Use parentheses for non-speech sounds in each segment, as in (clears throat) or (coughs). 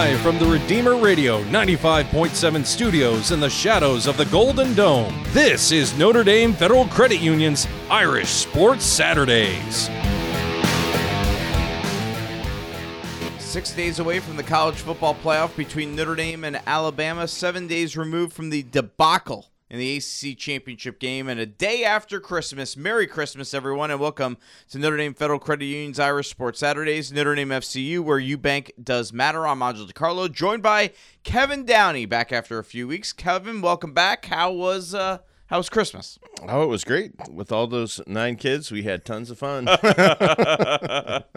Live from the Redeemer Radio 95.7 studios in the shadows of the Golden Dome, this is Notre Dame Federal Credit Union's Irish Sports Saturdays. Six days away from the college football playoff between Notre Dame and Alabama, seven days removed from the debacle in the ACC championship game, and a day after Christmas. Merry Christmas, everyone, and welcome to Notre Dame Federal Credit Union's Irish Sports Saturdays, Notre Dame FCU, where you bank does matter. I'm Angelo DiCarlo, joined by Kevin Downey, back after a few weeks. Kevin, welcome back. How was uh, how was Christmas? Oh, it was great. With all those nine kids, we had tons of fun. (laughs)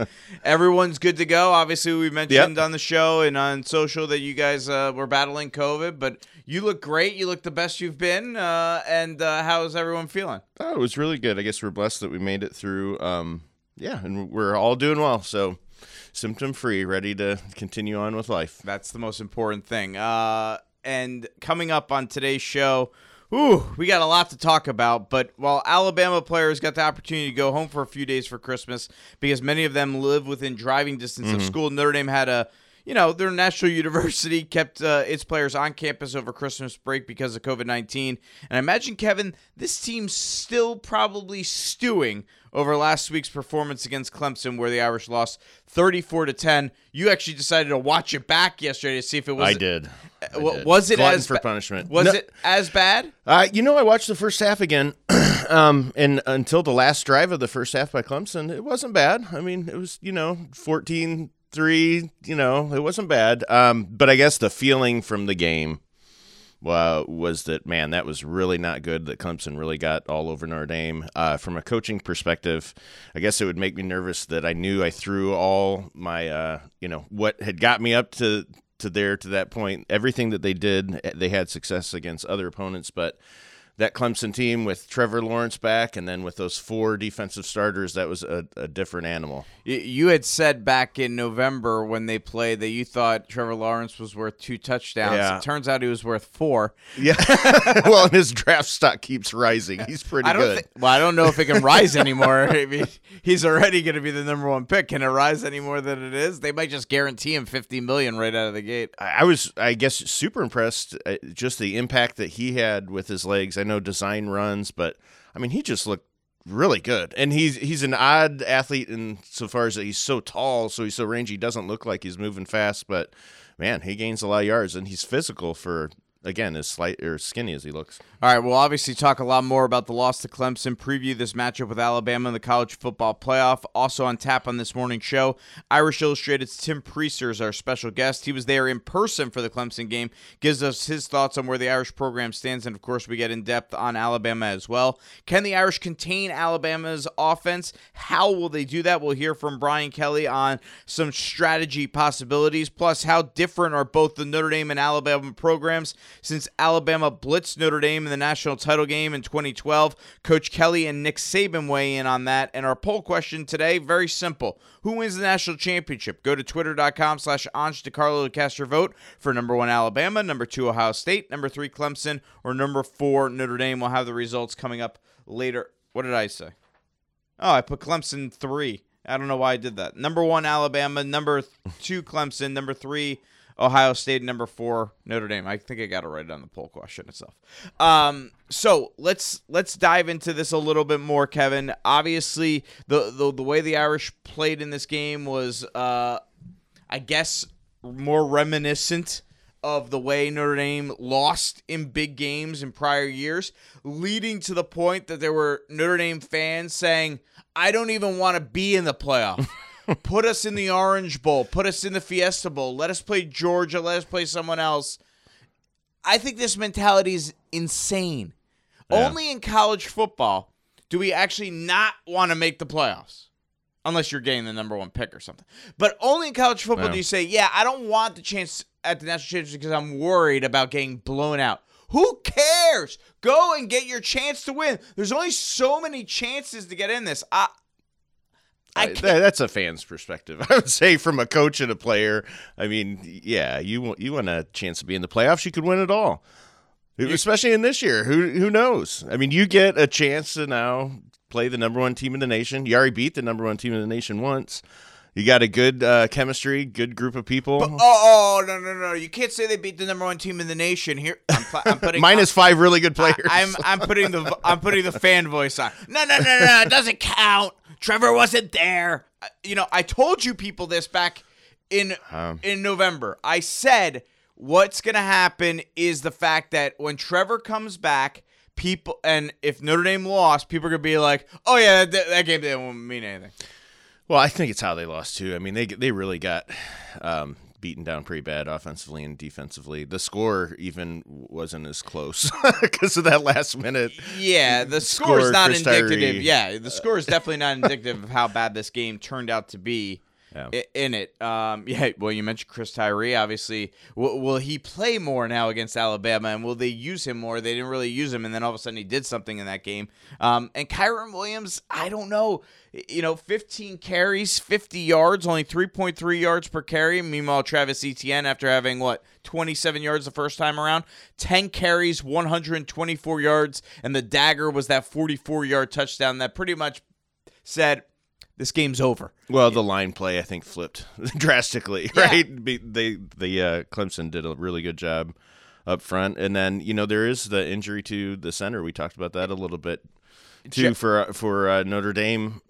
Everyone's good to go. Obviously, we mentioned Yep. on the show and on social that you guys uh, were battling COVID, but you look great. You look the best you've been. Uh, and uh, how's everyone feeling? oh, it was really good. I guess we're blessed that we made it through. Um, yeah, and we're all doing well. So, symptom free, ready to continue on with life. That's the most important thing. Uh, and coming up on today's show, ooh, we got a lot to talk about. But while Alabama players got the opportunity to go home for a few days for Christmas, because many of them live within driving distance of school, Notre Dame had a you know, their national (laughs) university kept uh, its players on campus over Christmas break because of COVID 19. And I imagine, Kevin, this team's still probably stewing over last week's performance against Clemson, where the Irish lost 34 to 10. You actually decided to watch it back yesterday to see if it was. I did. I w- did. was it Glutton as for ba- punishment? Was No- it as bad? Uh, you know, I watched the first half again, (clears throat) um, and until the last drive of the first half by Clemson, it wasn't bad. I mean, it was, you know, 14 3, you know, it wasn't bad. Um, but I guess the feeling from the game uh, was that, man, that was really not good that Clemson really got all over Notre Dame. Uh, from a coaching perspective, I guess it would make me nervous that I knew I threw all my, uh, you know, what had got me up to to there to that point. Everything that they did, they had success against other opponents, but that Clemson team with Trevor Lawrence back and then with those four defensive starters, that was a, a different animal. You had said back in November when they played that you thought Trevor Lawrence was worth two touchdowns. Yeah. It turns out he was worth four. Yeah. (laughs) well, and his draft stock keeps rising. He's pretty good. think. Well, I don't know if it can rise anymore. (laughs) I mean, he's already going to be the number one pick. Can it rise any more than it is? They might just guarantee him fifty million right out of the gate. I I was, I guess, super impressed. Uh, just the impact that he had with his legs. I know design runs, but I mean, he just looked really good. And he's he's an odd athlete in so far as that he's so tall, so he's so rangy. He doesn't look like he's moving fast, but man, he gains a lot of yards, and he's physical for again as slight or skinny as he looks. All right, we'll obviously talk a lot more about the loss to Clemson, preview this matchup with Alabama in the college football playoff. Also on tap on this morning's show, Irish Illustrated's Tim Prister is our special guest. He was there in person for the Clemson game, gives us his thoughts on where the Irish program stands, and of course, we get in depth on Alabama as well. Can the Irish contain Alabama's offense? How will they do that? We'll hear from Brian Kelly on some strategy possibilities, plus, how different are both the Notre Dame and Alabama programs since Alabama blitzed Notre Dame in the national title game in 2012. Coach Kelly and Nick Saban weigh in on that. And our poll question today, very simple. Who wins the national championship? Go to twitter.com slash DiCarlo to cast your vote for number one Alabama, number two Ohio State, number three Clemson, or number four Notre Dame. We'll have the results coming up later. What did I say? Oh, I put Clemson three. I don't know why I did that. Number one, Alabama. Number two, Clemson. Number three, Ohio State. Number four, Notre Dame. I think I got it right on the poll question itself. Um, so let's let's dive into this a little bit more, Kevin. Obviously, the the, the way the Irish played in this game was, uh, I guess, more reminiscent of the way Notre Dame lost in big games in prior years, leading to the point that there were Notre Dame fans saying, I don't even want to be in the playoff. (laughs) put us in the Orange Bowl, put us in the Fiesta Bowl, let us play Georgia, let us play someone else. I think this mentality is insane. Only in college football do we actually not want to make the playoffs unless you're getting the number one pick or something. But only in college football Yeah. do you say, yeah, I don't want the chance at the national championship because I'm worried about getting blown out. Who cares? Go and get your chance to win. There's only so many chances to get in this. I, I I- that- that's a fan's perspective. (laughs) I would say from a coach and a player. I mean, yeah, you want you want a chance to be in the playoffs. You could win it all, especially in this year. Who who knows? I mean, you get a chance to now play the number one team in the nation. You already beat the number one team in the nation once. You got a good uh, chemistry, good group of people. But, oh, oh, no, no, no! You can't say they beat the number one team in the nation. Here, I'm, pl- I'm putting (laughs) minus five really good players. I, am I'm putting the I'm putting the fan voice on. No, no, no, no! It doesn't count. Trevor wasn't there. You know, I told you people this back in Um. in November. I said what's gonna happen is the fact that when Trevor comes back. People and if Notre Dame lost, people are gonna be like, "Oh yeah, that, that game didn't mean anything." Well, I think it's how they lost too. I mean, they they really got um, beaten down pretty bad offensively and defensively. The score even wasn't as close (laughs) because of that last minute. Yeah, the score is not Chris indicative. Tyree. Yeah, the score is definitely not indicative of how bad this game turned out to be Yeah. in it. Um, (laughs) yeah, well, you mentioned Chris Tyree. Obviously, will, will he play more now against Alabama, and will they use him more? They didn't really use him, and then all of a sudden he did something in that game. Um, and Kyren Williams, I don't know. You know, 15 carries, 50 yards, only 3.3 yards per carry. Meanwhile, Travis Etienne, after having what 27 yards the first time around, 10 carries, 124 yards, and the dagger was that 44 yard touchdown that pretty much said this game's over. Well, the line play I think flipped (laughs) drastically, Yeah. right? Be- They the uh, Clemson did a really good job up front, and then you know there is the injury to the center. We talked about that a little bit too for for uh, Notre Dame,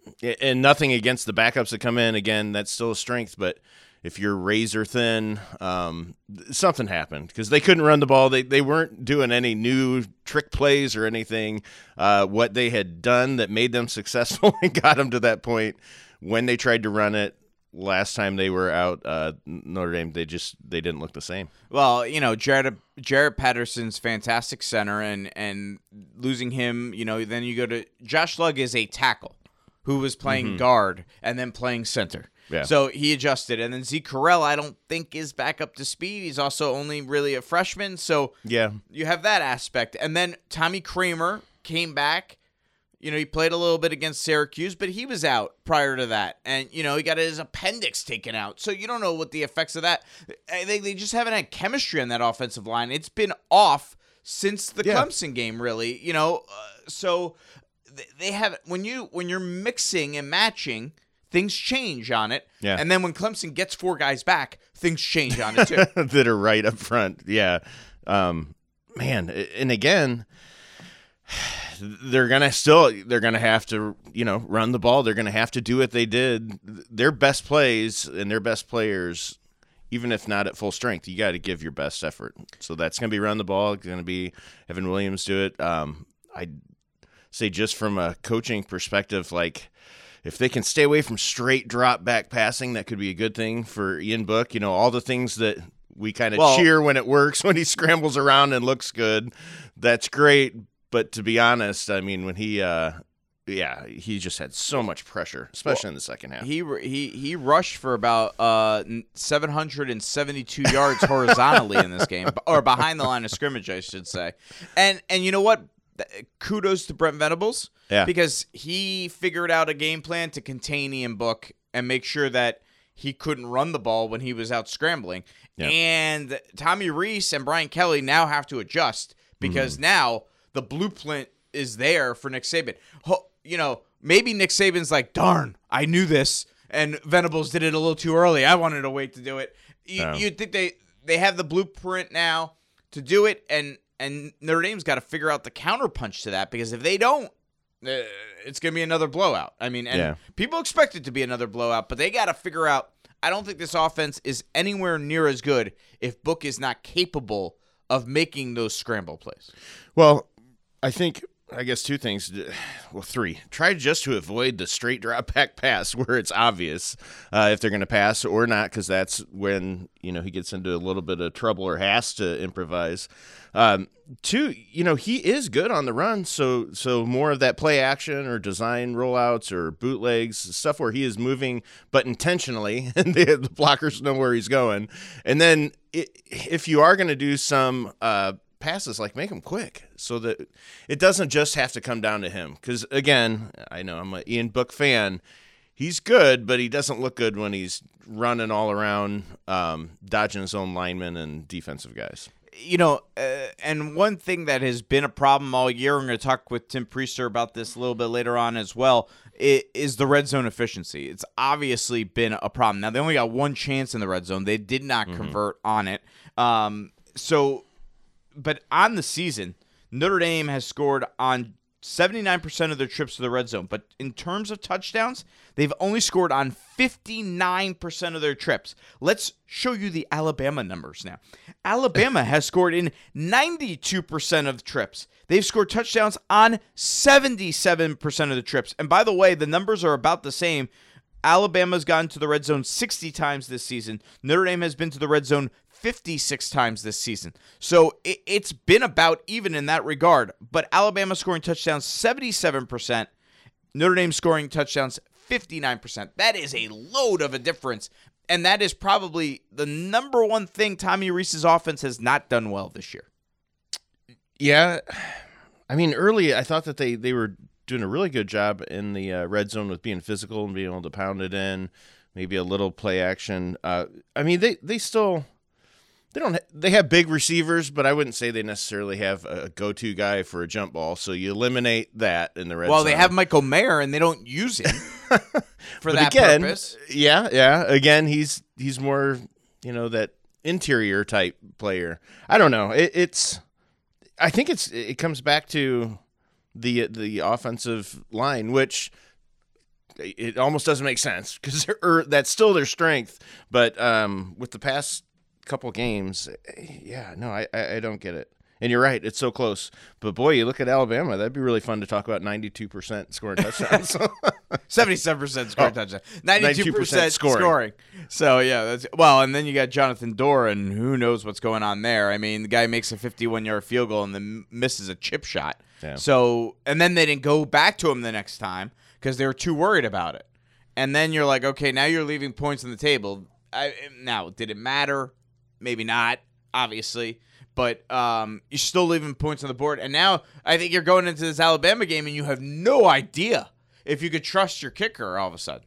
and nothing against the backups that come in. Again, that's still a strength, but if you're razor thin, um, something happened because they couldn't run the ball. They they weren't doing any new trick plays or anything. Uh, what they had done that made them (laughs) successful and got them to that point when they tried to run it last time they were out uh, Notre Dame, they just they didn't look the same. Well, you know, Jared Jarrett Patterson's fantastic center, and and losing him, you know, then you go to Josh Lugg is a tackle who was playing guard and then playing center. Yeah. So he adjusted, and then Zeke Correll, I don't think is back up to speed. He's also only really a freshman, so Yeah, you have that aspect. And then Tommy Kramer came back. You know, he played a little bit against Syracuse, but he was out prior to that. And, you know, he got his appendix taken out. So you don't know what the effects of that. I think they just haven't had chemistry on that offensive line. It's been off since the Yeah. Clemson game, really. You know, uh, so they have when you when you're mixing and matching, things change on it. Yeah. And then when Clemson gets four guys back, things change on it too. (laughs) that are right up front. Yeah, um, man, and again, they're gonna still they're gonna have to you know run the ball. They're gonna have to do what they did. Their best plays and their best players. Even if not at full strength, you got to give your best effort. So that's going to be run the ball. It's going to be Evan Williams do it. Um, I say just from a coaching perspective, like if they can stay away from straight drop back passing, that could be a good thing for Ian Book. You know, all the things that we kind of Well- cheer when it works, (laughs) when he scrambles around and looks good, that's great. But to be honest, I mean, when he, uh, yeah, he just had so much pressure, especially in the second half. He he he rushed for about uh 772 yards horizontally in this game, or behind the line of scrimmage, I should say. And and you know what? Kudos to Brent Venables, Yeah. because he figured out a game plan to contain Ian Book and make sure that he couldn't run the ball when he was out scrambling. Yeah. And Tommy Rees and Brian Kelly now have to adjust because mm-hmm. now the blueprint is there for Nick Saban. You know, maybe Nick Saban's like, darn, I knew this, and Venables did it a little too early. I wanted to wait to do it. You. You'd think they they have the blueprint now to do it, and and Notre Dame's got to figure out the counterpunch to that because if they don't, uh, it's gonna be another blowout. I mean, and Yeah. people expect it to be another blowout, but they got to figure out. I don't think this offense is anywhere near as good if Book is not capable of making those scramble plays. Well, I think I guess two things. (sighs) Well, three. Try just to avoid the straight drop back (laughs) pass where it's obvious uh, if they're going to pass or not, because that's when you know he gets into a little bit of trouble or has to improvise. Um, two, you know he is good on the run, so so more of that play action or design rollouts or bootlegs stuff where he is moving but intentionally, (laughs) and the, the blockers know where he's going. And then if you are going to do some uh, passes like make them quick so that it doesn't just have to come down to him because again i know i'm an ian book fan he's good but he doesn't look good when he's running all around um, dodging his own linemen and defensive guys you know, uh, and one thing that has been a problem all year, I'm going to talk with Tim Prister about this a little bit later on as well, is the red zone efficiency. It's obviously been a problem. Now, they only got one chance in the red zone, they did not mm-hmm. convert on it. Um, so, but on the season, Notre Dame has scored on 79% of their trips to the red zone. But in terms of touchdowns, they've only scored on 59% of their trips. Let's show you the Alabama numbers now. Alabama (laughs) has scored in 92% of trips. They've scored touchdowns on 77% of the trips. And by the way, the numbers are about the same. Alabama's gone to the red zone 60 times this season. Notre Dame has been to the red zone 56 times this season. So it, has been about even in that regard. But Alabama scoring touchdowns 77%, Notre Dame scoring touchdowns 59%. That is a load of a difference. And that is probably the number one thing Tommy Rees's offense has not done well this year. Yeah. I mean, early I thought that they, they were doing a really good job in the uh, red zone with being physical and being able to pound it in, maybe a little play action. Uh, I mean, they, they still they don't. Ha- they have big receivers, but I wouldn't say they necessarily have a go-to guy for a jump ball. So you eliminate that in the red. Well, zone. they have Michael Mayer, and they don't use him (laughs) for that again, purpose. Yeah, yeah. Again, he's he's more you know that interior type player. I don't know. It, it's. I think it's it comes back to the the offensive line, which it almost doesn't make sense because (laughs) that's still their strength. But um, with the past couple games, yeah, no, I, I, I don't get it. And you're right, it's so close. But boy, you look at Alabama, that'd be really fun to talk about 92% scoring touchdowns. (laughs) 77% scoring oh, touchdown. 92%, 92% scoring. scoring. So, yeah, that's well, and then you got Jonathan Doerer, who knows what's going on there. I mean, the guy makes a 51-yard field goal and then misses a chip shot. Yeah. So, and then they didn't go back to him the next time because they were too worried about it. And then you're like, okay, now you're leaving points on the table. I, now, did it matter? Maybe not, obviously, but um, you're still leaving points on the board. And now I think you're going into this Alabama game and you have no idea if you could trust your kicker all of a sudden.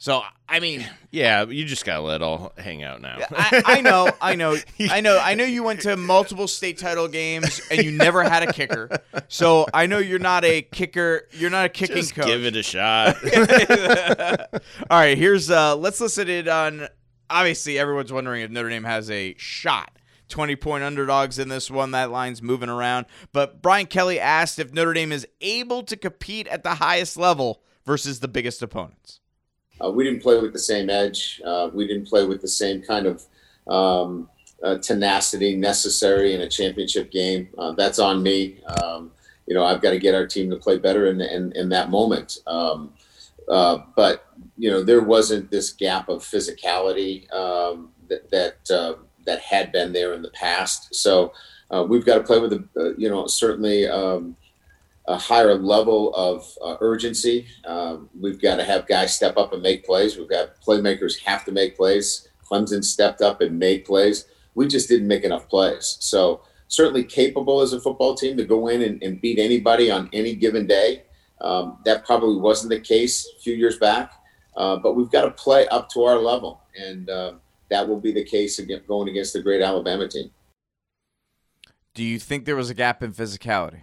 So I mean, (laughs) yeah, you just gotta let all hang out now. I, I, know, I know, (laughs) I know, I know. You went to multiple state title games and you never had a kicker, so I know you're not a kicker. You're not a kicking just coach. Give it a shot. (laughs) all right, here's uh, let's listen it on obviously everyone's wondering if Notre Dame has a shot. 20 point underdogs in this one. That line's moving around. But Brian Kelly asked if Notre Dame is able to compete at the highest level versus the biggest opponents. Uh, we didn't play with the same edge. Uh, we didn't play with the same kind of um, uh, tenacity necessary in a championship game. Uh, that's on me. Um, you know, I've got to get our team to play better in, in, in that moment. Um, uh, but you know, there wasn't this gap of physicality um, that that, uh, that had been there in the past. So uh, we've got to play with a uh, you know certainly um, a higher level of uh, urgency. Um, we've got to have guys step up and make plays. We've got playmakers have to make plays. Clemson stepped up and made plays. We just didn't make enough plays. So certainly capable as a football team to go in and, and beat anybody on any given day. Um, that probably wasn't the case a few years back, uh, but we've got to play up to our level, and uh, that will be the case again, going against the great Alabama team. Do you think there was a gap in physicality?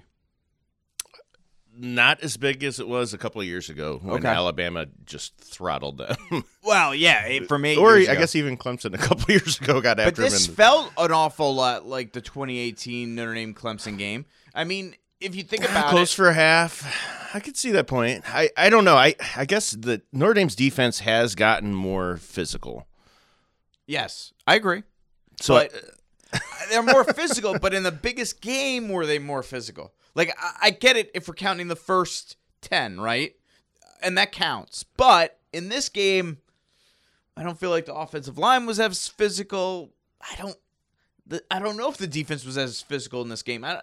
Not as big as it was a couple of years ago when okay. Alabama just throttled them. (laughs) well, yeah, for me, or I guess even Clemson a couple of (laughs) years ago got after but this felt an awful lot like the 2018 Notre Dame Clemson game. I mean, if you think (sighs) about close it, for a half, I could see that point. I, I don't know. I I guess the Notre Dame's defense has gotten more physical. Yes, I agree. So but I, uh, (laughs) they're more (laughs) physical, but in the biggest game were they more physical? Like I, I get it if we're counting the first ten, right? And that counts. But in this game, I don't feel like the offensive line was as physical. I don't. The, I don't know if the defense was as physical in this game. I,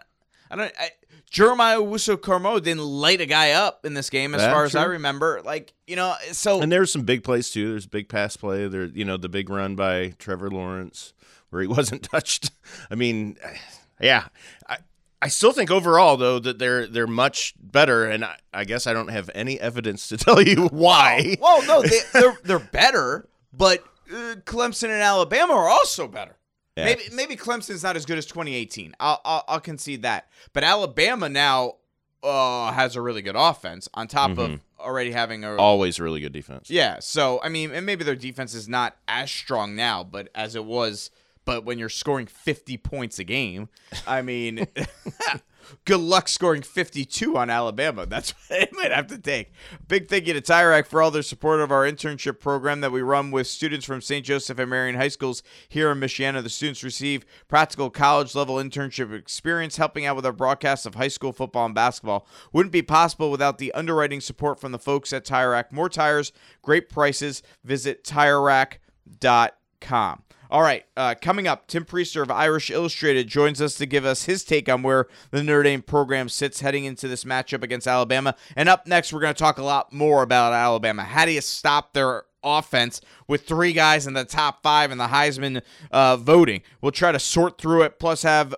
I don't. I, Jeremiah Owusu-Koramoah didn't light a guy up in this game, as yeah, far as I remember. Like you know, so and there's some big plays too. There's big pass play. There, you know, the big run by Trevor Lawrence where he (laughs) wasn't touched. I mean, (sighs) yeah. I, I still think overall though that they're they're much better, and I, I guess I don't have any evidence to (laughs) tell you why. Well, no, they, they're they're better, but uh, Clemson and Alabama are also better. Yeah. Maybe maybe Clemson's not as good as 2018. I'll I'll, I'll concede that. But Alabama now uh, has a really good offense on top of Mhm. already having a Always really good defense. yeah. So I mean, and maybe their defense is not as strong now, but as it was. But when you're scoring 50 points a game, I mean, (laughs) (laughs) good luck scoring 52 on Alabama. That's (laughs) what it might have to take. Big thank you to Tire Rack for all their support of our internship program that we run with students from St. Joseph and Marian High Schools here in Michiana. The students receive practical college level internship experience, helping out with our broadcasts of high school football and basketball. Wouldn't be possible without the underwriting support from the folks at Tire Rack. More tires, great prices. Visit TireRack.com. All right, uh, coming up, Tim Prister of Irish Illustrated joins us to give us his take on where the Notre Dame program sits heading into this matchup against Alabama. And up next, we're going to talk a lot more about Alabama. How do you stop their offense with three guys in the top five in the Heisman uh, voting? We'll try to sort through it, plus have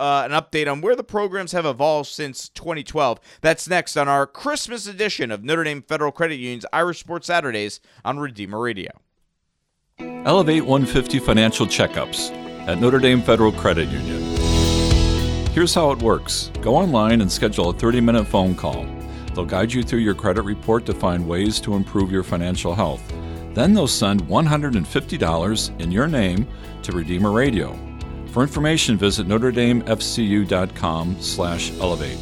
uh, an update on where the programs have evolved since 2012. That's next on our Christmas edition of Notre Dame Federal Credit Union's Irish Sports Saturdays on Redeemer Radio. Elevate 150 financial checkups at Notre Dame Federal Credit Union. Here's how it works go online and schedule a 30 minute phone call. They'll guide you through your credit report to find ways to improve your financial health. Then they'll send $150 in your name to Redeemer Radio. For information, visit NotreDameFCU.com slash elevate.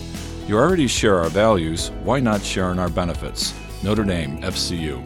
You already share our values, why not share in our benefits? Notre Dame FCU.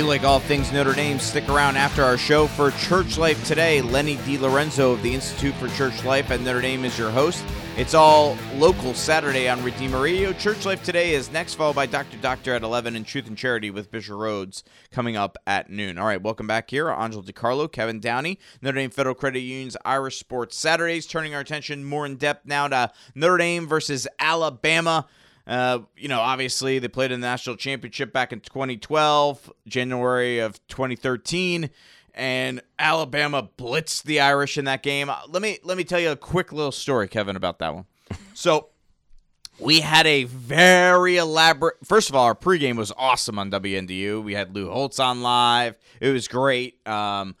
You like all things Notre Dame, stick around after our show for Church Life Today. Lenny DeLorenzo of the Institute for Church Life at Notre Dame is your host. It's all local Saturday on Redeemer Radio. Church Life Today is next, followed by Dr. Doctor at 11 and Truth and Charity with Bishop Rhoades coming up at noon. All right, welcome back here. Angel DiCarlo, Kevin Downey, Notre Dame Federal Credit Union's Irish Sports Saturdays, turning our attention more in depth now to Notre Dame versus Alabama. Uh, you know, obviously they played in the national championship back in 2012, January of 2013, and Alabama blitzed the Irish in that game. Uh, Let me let me tell you a quick little story, Kevin, about that one. (laughs) So we had a very elaborate. First of all, our pregame was awesome on WNDU. We had Lou Holtz on live. It was great. Um,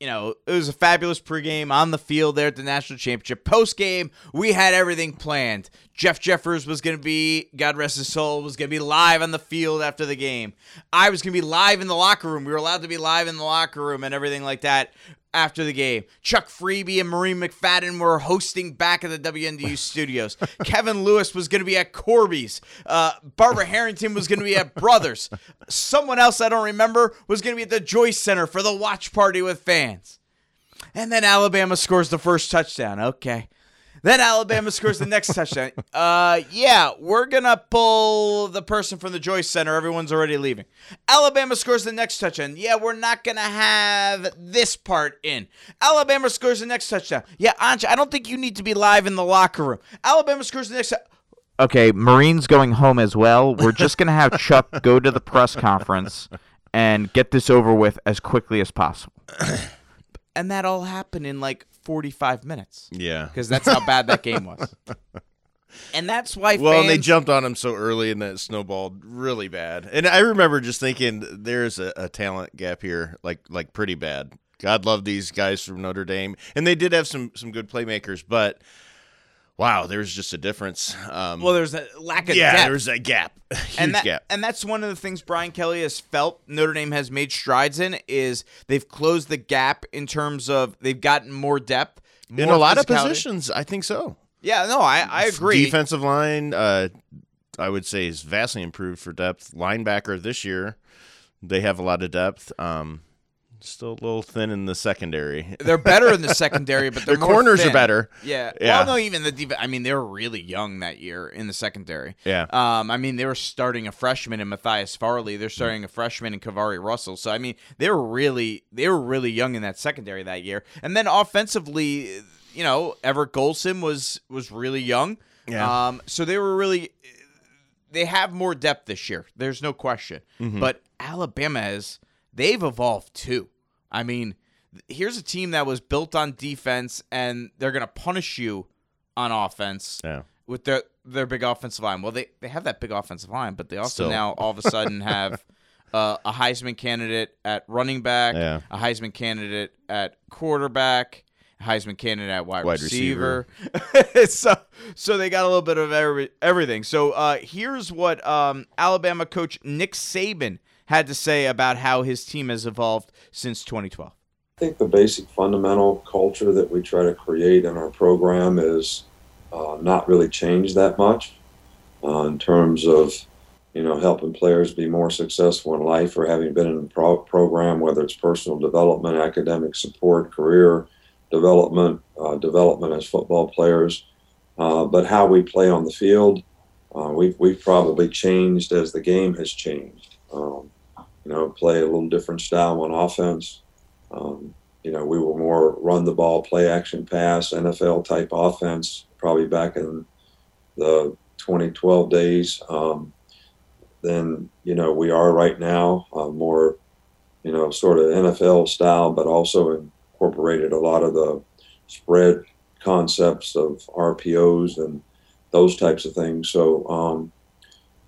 you know, it was a fabulous pregame on the field there at the national championship. Postgame, we had everything planned. Jeff Jeffers was going to be, God rest his soul, was going to be live on the field after the game. I was going to be live in the locker room. We were allowed to be live in the locker room and everything like that after the game. Chuck Freeby and Maureen McFadden were hosting back at the WNDU (laughs) studios. Kevin Lewis was going to be at Corby's. Uh, Barbara Harrington was going to be at Brothers. Someone else I don't remember was going to be at the Joyce Center for the watch party with fans. And then Alabama scores the first touchdown. Okay. Then Alabama scores the next touchdown. Uh, yeah, we're gonna pull the person from the Joyce Center. Everyone's already leaving. Alabama scores the next touchdown. Yeah, we're not gonna have this part in. Alabama scores the next touchdown. Yeah, Anj, I don't think you need to be live in the locker room. Alabama scores the next. Okay, Maureen's going home as well. We're just gonna have Chuck go to the press conference and get this over with as quickly as possible. (coughs) And that all happened in like 45 minutes Yeah. because that's how bad that game was. (laughs) And that's why Well, and they jumped on him so early, and that snowballed really bad. And I remember just thinking, there's a, a talent gap here, like like pretty bad. God love these guys from Notre Dame, and they did have some some good playmakers, but wow, there's just a difference. Um, well, there's a lack of yeah, depth. there's a gap, (laughs) huge and that, gap. and that's one of the things Brian Kelly has felt Notre Dame has made strides in is they've closed the gap in terms of they've gotten more depth In a lot of positions, I think so. Yeah, no, I I agree. Defensive line, uh, I would say, is vastly improved for depth. Linebacker this year, they have a lot of depth. Um, still a little thin in the secondary. (laughs) They're better in the secondary, but Their corners are better. Yeah. Yeah. Well, no, even the def- I mean, they were really young that year in the secondary. Yeah. Um, I mean, they were starting a freshman in Matthias Farley. They're starting a freshman in KeiVarae Russell. So I mean, they were really they were really young in that secondary that year. And then offensively, you know, Everett Golson was was really young. Yeah. Um, so they were really they have more depth this year. There's no question. Mm-hmm. But Alabama has they've evolved too. I mean, here's a team that was built on defense and they're going to punish you on offense Yeah. with their their big offensive line. Well, they they have that big offensive line, but they also Still. now all of a sudden (laughs) have uh, a Heisman candidate at running back, Yeah. a Heisman candidate at quarterback, a Heisman candidate at wide, Wide receiver. (laughs) so so they got a little bit of every, everything. So uh, here's what um, Alabama coach Nick Saban had to say about how his team has evolved since 2012. I think the basic fundamental culture that we try to create in our program is uh, not really changed that much uh, in terms of you know helping players be more successful in life or having been in a pro- program, whether it's personal development, academic support, career development, uh, development as football players. Uh, but how we play on the field, uh, we've we've probably changed as the game has changed. Um, you know, play a little different style on offense. Um, you know, we were more run the ball, play action pass, NFL type offense, probably back in the 2012 days. Um, than you know we are right now, uh, more you know sort of NFL style, but also incorporated a lot of the spread concepts of RPOs and those types of things. So um,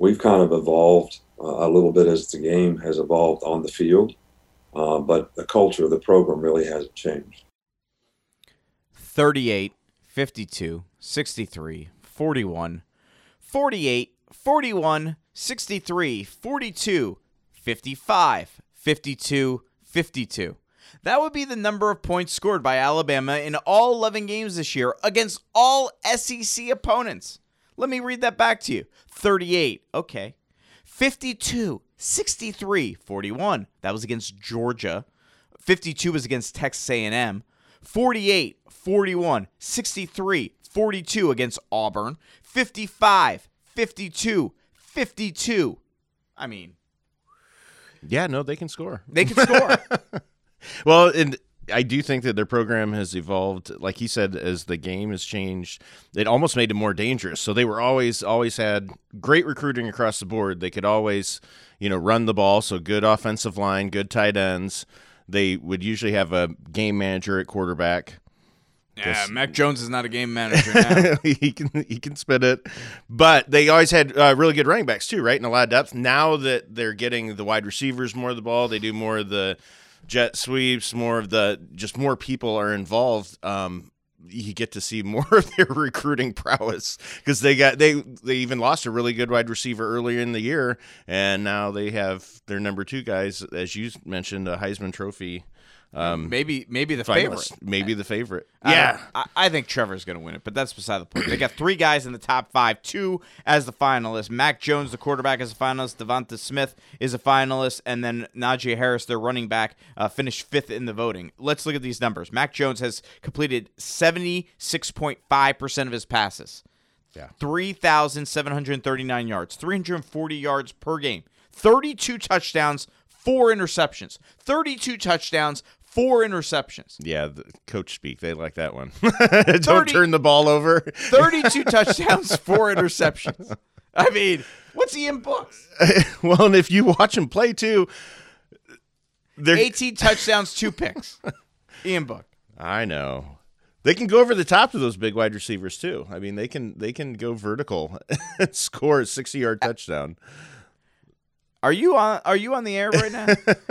we've kind of evolved a little bit as the game has evolved on the field. Uh, but the culture of the program really hasn't changed. 38, 52, 63, 41, 48, 41, 63, 42, 55, 52, 52. That would be the number of points scored by Alabama in all 11 games this year against all SEC opponents. Let me read that back to you 38, okay. 52, 63, 41. That was against Georgia. 52 was against Texas A&M. 48, 41, 63, 42 against Auburn. 55, 52, 52. I mean, Yeah, no, they can score. they can score. (laughs) Well, and I do think that their program has evolved. Like he said, as the game has changed, it almost made it more dangerous. So they were always always had great recruiting across the board. They could always, you know, run the ball. So good offensive line, good tight ends. They would usually have a game manager at quarterback. yeah, Mac Jones is not a game manager now. (laughs) he can he can spit it, but they always had uh, really good running backs too, right? And a lot of depth. Now that they're getting the wide receivers more of the ball, they do more of the jet sweeps, more of the just more people are involved. Um, you get to see more (laughs) of their recruiting prowess because they got they they even lost a really good wide receiver earlier in the year, and now they have their number two guys, as you mentioned, a Heisman Trophy. Um, maybe maybe the favorite. maybe the favorite. I Yeah, don't- I, I think Trevor's going to win it, but that's beside the point. They got three guys in the top five, two as the finalists. Mac Jones, the quarterback, is a finalist. Devonta Smith is a finalist, and then Najee Harris, their running back, uh, finished fifth in the voting. Let's look at these numbers. Mac Jones has completed seventy six point five percent of his passes. Yeah. 3,739 yards, 340 yards per game, 32 touchdowns, four interceptions. 32 touchdowns, four interceptions. Yeah, the coach speak. They like that one. (laughs) 30 Don't turn the ball over. 32 (laughs) touchdowns, four interceptions. I mean, what's he in books? (laughs) well, and if you watch him play too, they're 18 touchdowns, two picks. Ian Book. I know. They can go over the top of those big wide receivers too. I mean, they can they can go vertical and score a 60-yard touchdown. Are you on are you on the air right now?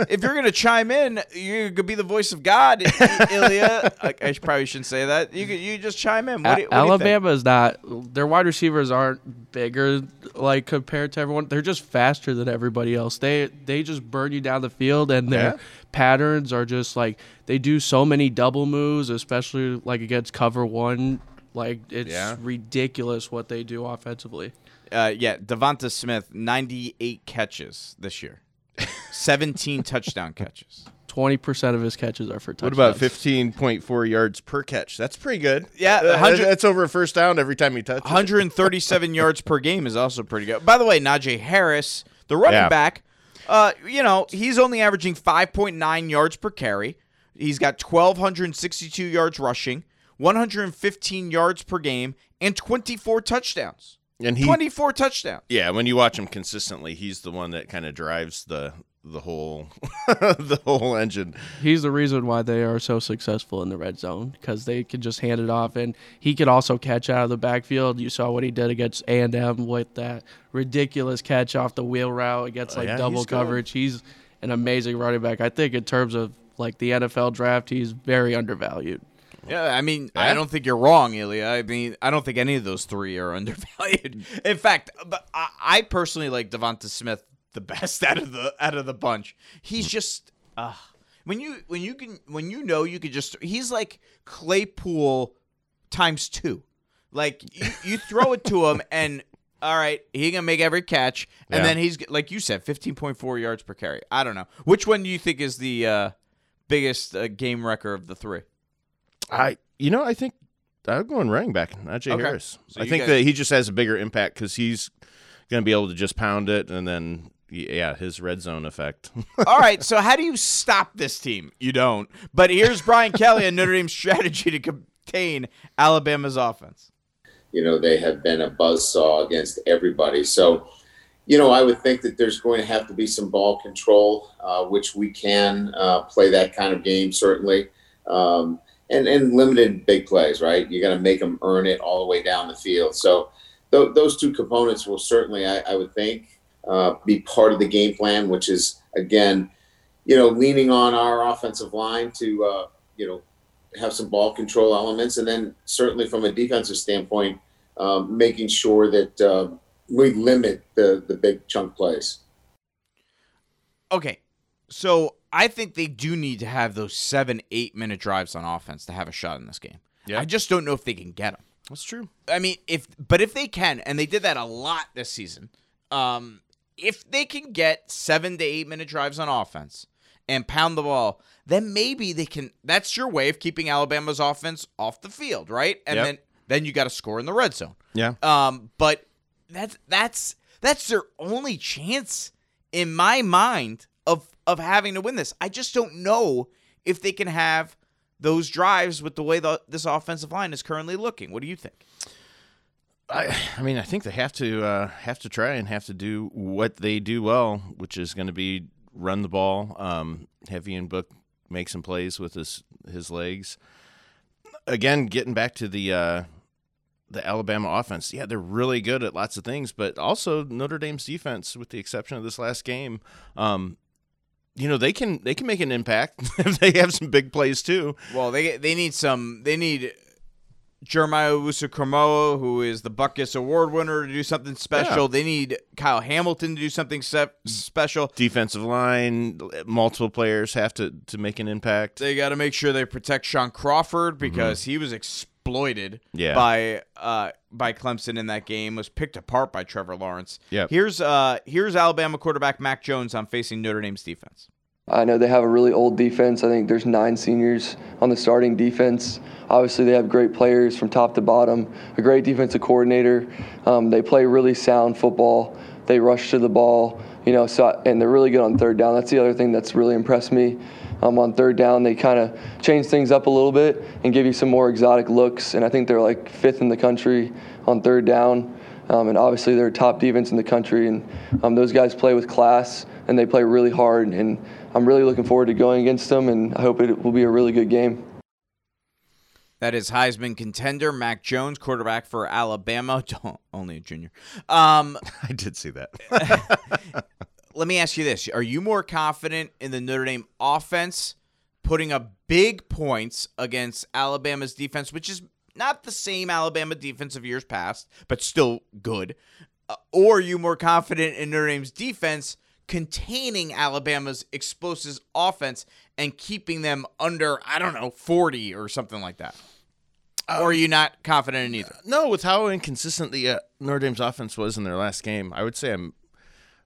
if you're gonna chime in, you could be the voice of God, Ilya. I, I probably shouldn't say that. You could, you just chime in. What do, what do you think? Alabama is not. Their wide receivers aren't bigger, like compared to everyone. They're just faster than everybody else. They they just burn you down the field, and their Yeah. patterns are just like they do so many double moves, especially like against cover one. Like it's Yeah. ridiculous what they do offensively. Uh, yeah, Devonta Smith, 98 catches this year, 17 (laughs) touchdown catches. Twenty percent of his catches are for touchdowns. What about 15.4 yards per catch? That's pretty good. Yeah, Uh, 100 that's over a first down every time he touches. it. 137 (laughs) yards per game is also pretty good. By the way, Najee Harris, the running Yeah. back, uh, you know, he's only averaging 5.9 yards per carry. He's got 1,262 yards rushing, 115 yards per game, and 24 touchdowns. And he 24 touchdowns. Yeah, when you watch him consistently, he's the one that kind of drives the the whole (laughs) the whole engine. He's the reason why they are so successful in the red zone because they can just hand it off, and he can also catch out of the backfield. You saw what he did against A and M with that ridiculous catch off the wheel route against Oh, like yeah, double he's good. coverage. He's an amazing running back. I think in terms of like the NFL draft, he's very undervalued. Yeah, I mean, I don't think you're wrong, Ilya. I mean, I don't think any of those three are (laughs) undervalued. In fact, but I, I personally like Devonta Smith the best (laughs) out of the out of the bunch. He's just uh, when you when you can when you know you could just he's like Claypool times two. Like you, you throw it to him (laughs) and all right, he can make every catch, and Yeah. then he's like you said, fifteen point four yards per carry. I don't know which one do you think is the uh, biggest uh, game wrecker of the three. I you know I think I'm going running back, Najee Okay. Harris. So I think guys- that he just has a bigger impact because he's going to be able to just pound it, and then yeah, his red zone effect. (laughs) All right, so how do you stop this team? You don't. But here's Brian Kelly and Notre Dame's strategy to contain Alabama's offense. you know they have been a buzzsaw against everybody. So, you know, I would think that there's going to have to be some ball control, uh, which we can uh, play that kind of game certainly, um, and and limited big plays. Right, you got to make them earn it all the way down the field. So, th- those two components will certainly, I, I would think, uh, be part of the game plan, which is again, you know, leaning on our offensive line to, uh, you know have some ball control elements, and then certainly from a defensive standpoint, um, making sure that uh, we limit the the big chunk plays. Okay, so I think they do need to have those seven, eight minute drives on offense to have a shot in this game. Yeah. I just don't know if they can get them. That's true. I mean, if but if they can, and they did that a lot this season, um, if they can get seven to eight minute drives on offense and pound the ball, then maybe they can. That's your way of keeping Alabama's offense off the field, right? And Yep. then then you got to score in the red zone. Yeah. Um, but that's that's that's their only chance in my mind of of having to win this. I just don't know if they can have those drives with the way the, this offensive line is currently looking. What do you think? I, I mean, I think they have to uh, have to try and have to do what they do well, which is going to be run the ball. Um, Heavy and Book make some plays with his his legs. Again, getting back to the uh, the Alabama offense, yeah, they're really good at lots of things, but also Notre Dame's defense, with the exception of this last game, um, you know they can they can make an impact. if (laughs) they have some big plays too. Well, they they need some. They need Jeremiah Owusu-Koramoah, who is the Butkus Award winner, to do something special. Yeah. They need Kyle Hamilton to do something se- mm. special. Defensive line, multiple players have to to make an impact. They got to make sure they protect Shaun Crawford mm-hmm. because he was exploited Yeah. by uh, by Clemson in that game. Was picked apart by Trevor Lawrence. Yep. Here's uh here's Alabama quarterback Mac Jones on facing Notre Dame's defense. I know they have a really old defense. I think there's nine seniors on the starting defense. Obviously, they have great players from top to bottom, a great defensive coordinator. Um, they play really sound football. They rush to the ball, you know, so, and they're really good on third down. That's the other thing that's really impressed me. Um, on third down, they kind of change things up a little bit and give you some more exotic looks. And I think they're like fifth in the country on third down. Um, and obviously, they're top defense in the country. And um, those guys play with class and they play really hard. And I'm really looking forward to going against them. And I hope it will be a really good game. That is Heisman contender Mac Jones, quarterback for Alabama. (laughs) Only a junior. Um, (laughs) I did see that. (laughs) let me ask you this: Are you more confident in the Notre Dame offense putting up big points against Alabama's defense, which is not the same Alabama defense of years past, but still good? Uh, or are you more confident in Notre Dame's defense containing Alabama's explosive offense and keeping them under, I don't know, 40 or something like that? or are you not confident in either? no, with how inconsistent the uh, Notre Dame's offense was in their last game, I would say I'm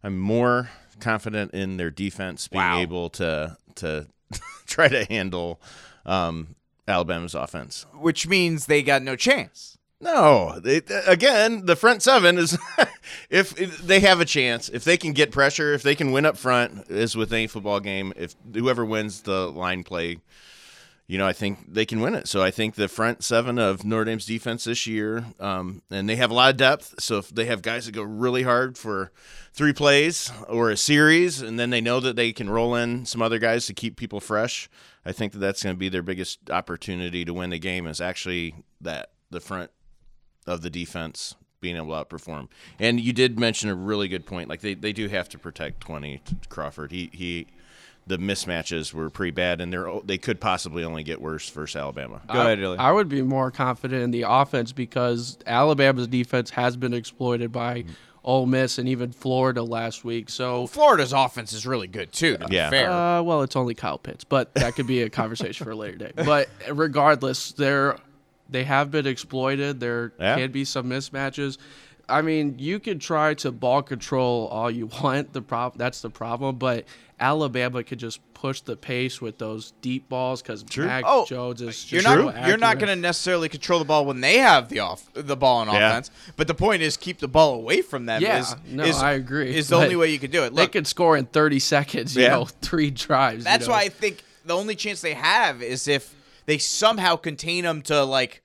I'm more confident in their defense being Wow. able to to (laughs) try to handle um, Alabama's offense. Which means they got no chance. No, they, again, the front seven is (laughs) if, if they have a chance, if they can get pressure, if they can win up front, as with any football game, if whoever wins the line play, you know, I think they can win it. So I think the front seven of Notre Dame's defense this year, um, and they have a lot of depth. So if they have guys that go really hard for three plays or a series, and then they know that they can roll in some other guys to keep people fresh, I think that that's going to be their biggest opportunity to win the game. Is actually that the front of the defense being able to outperform. And you did mention a really good point. Like they, they do have to protect twenty Crawford. He he the mismatches were pretty bad, and they're they could possibly only get worse versus Alabama. Go ahead, Illy. I would be more confident in the offense because Alabama's defense has been exploited by Ole Miss and even Florida last week. So Florida's offense is really good too. To be Yeah. fair. Uh, well, it's only Kyle Pitts, but that could be a conversation for a later day. But regardless, they're they have been exploited. There Yeah. can be some mismatches. I mean, you could try to ball control all you (laughs) want. The prob- that's the problem, but Alabama could just push the pace with those deep balls because Mac Oh, Jones is just You're so not you're not going to necessarily control the ball when they have the off the ball on Yeah. offense. But the point is keep the ball away from them. Yeah, is, no, is, I agree. Is the But only way you can do it. They Look, could score in 30 seconds. You Yeah. know, (laughs) three drives. you that's know. why I think the only chance they have is if they somehow contain them to like.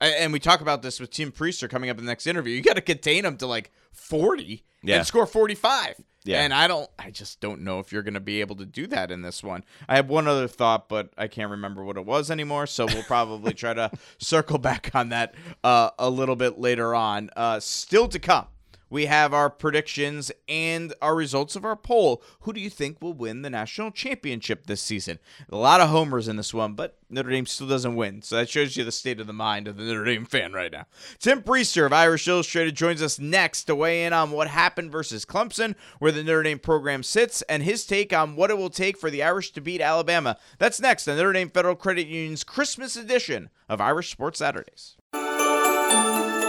And we talk about this with Tim Prister coming up in the next interview. You got to contain them to like 40 Yeah. and score 45. Yeah. And I don't, I just don't know if you're going to be able to do that in this one. I have one other thought, but I can't remember what it was anymore. So we'll probably try to (laughs) circle back on that uh, a little bit later on. Uh, still to come. We have our predictions and our results of our poll. Who do you think will win the national championship this season? A lot of homers in this one, but Notre Dame still doesn't win. So that shows you the state of the mind of the Notre Dame fan right now. Tim Prister of Irish Illustrated joins us next to weigh in on what happened versus Clemson, where the Notre Dame program sits, and his take on what it will take for the Irish to beat Alabama. That's next on Notre Dame Federal Credit Union's Christmas edition of Irish Sports Saturdays.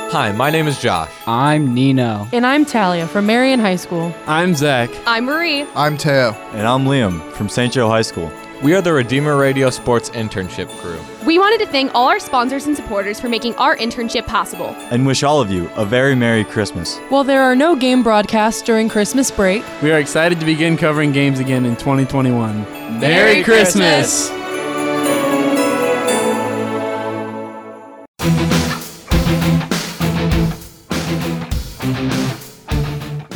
Hi, my name is Josh. I'm Nino. And I'm Talia from Marian High School. I'm Zach. I'm Marie. I'm Teo. And I'm Liam from St. Joe High School. We are the Redeemer Radio Sports Internship Crew We wanted to thank all our sponsors and supporters for making our internship possible. and wish all of you a very Merry Christmas. While there are no game broadcasts during Christmas break, We are excited to begin covering games again in 2021. Merry, Merry Christmas!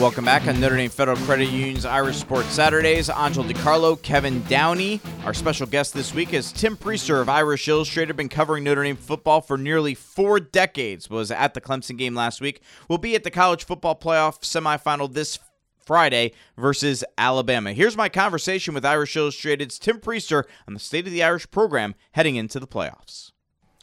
Welcome back on Notre Dame Federal Credit Union's Irish Sports Saturdays. Angelo DiCarlo, Kevin Downey. Our special guest this week is Tim Prister of Irish Illustrated. Been covering Notre Dame football for nearly four decades. Was at the Clemson game last week. Will be at the college football playoff semifinal this Friday versus Alabama. Here's my conversation with Irish Illustrated's Tim Priester on the state of the Irish program heading into the playoffs.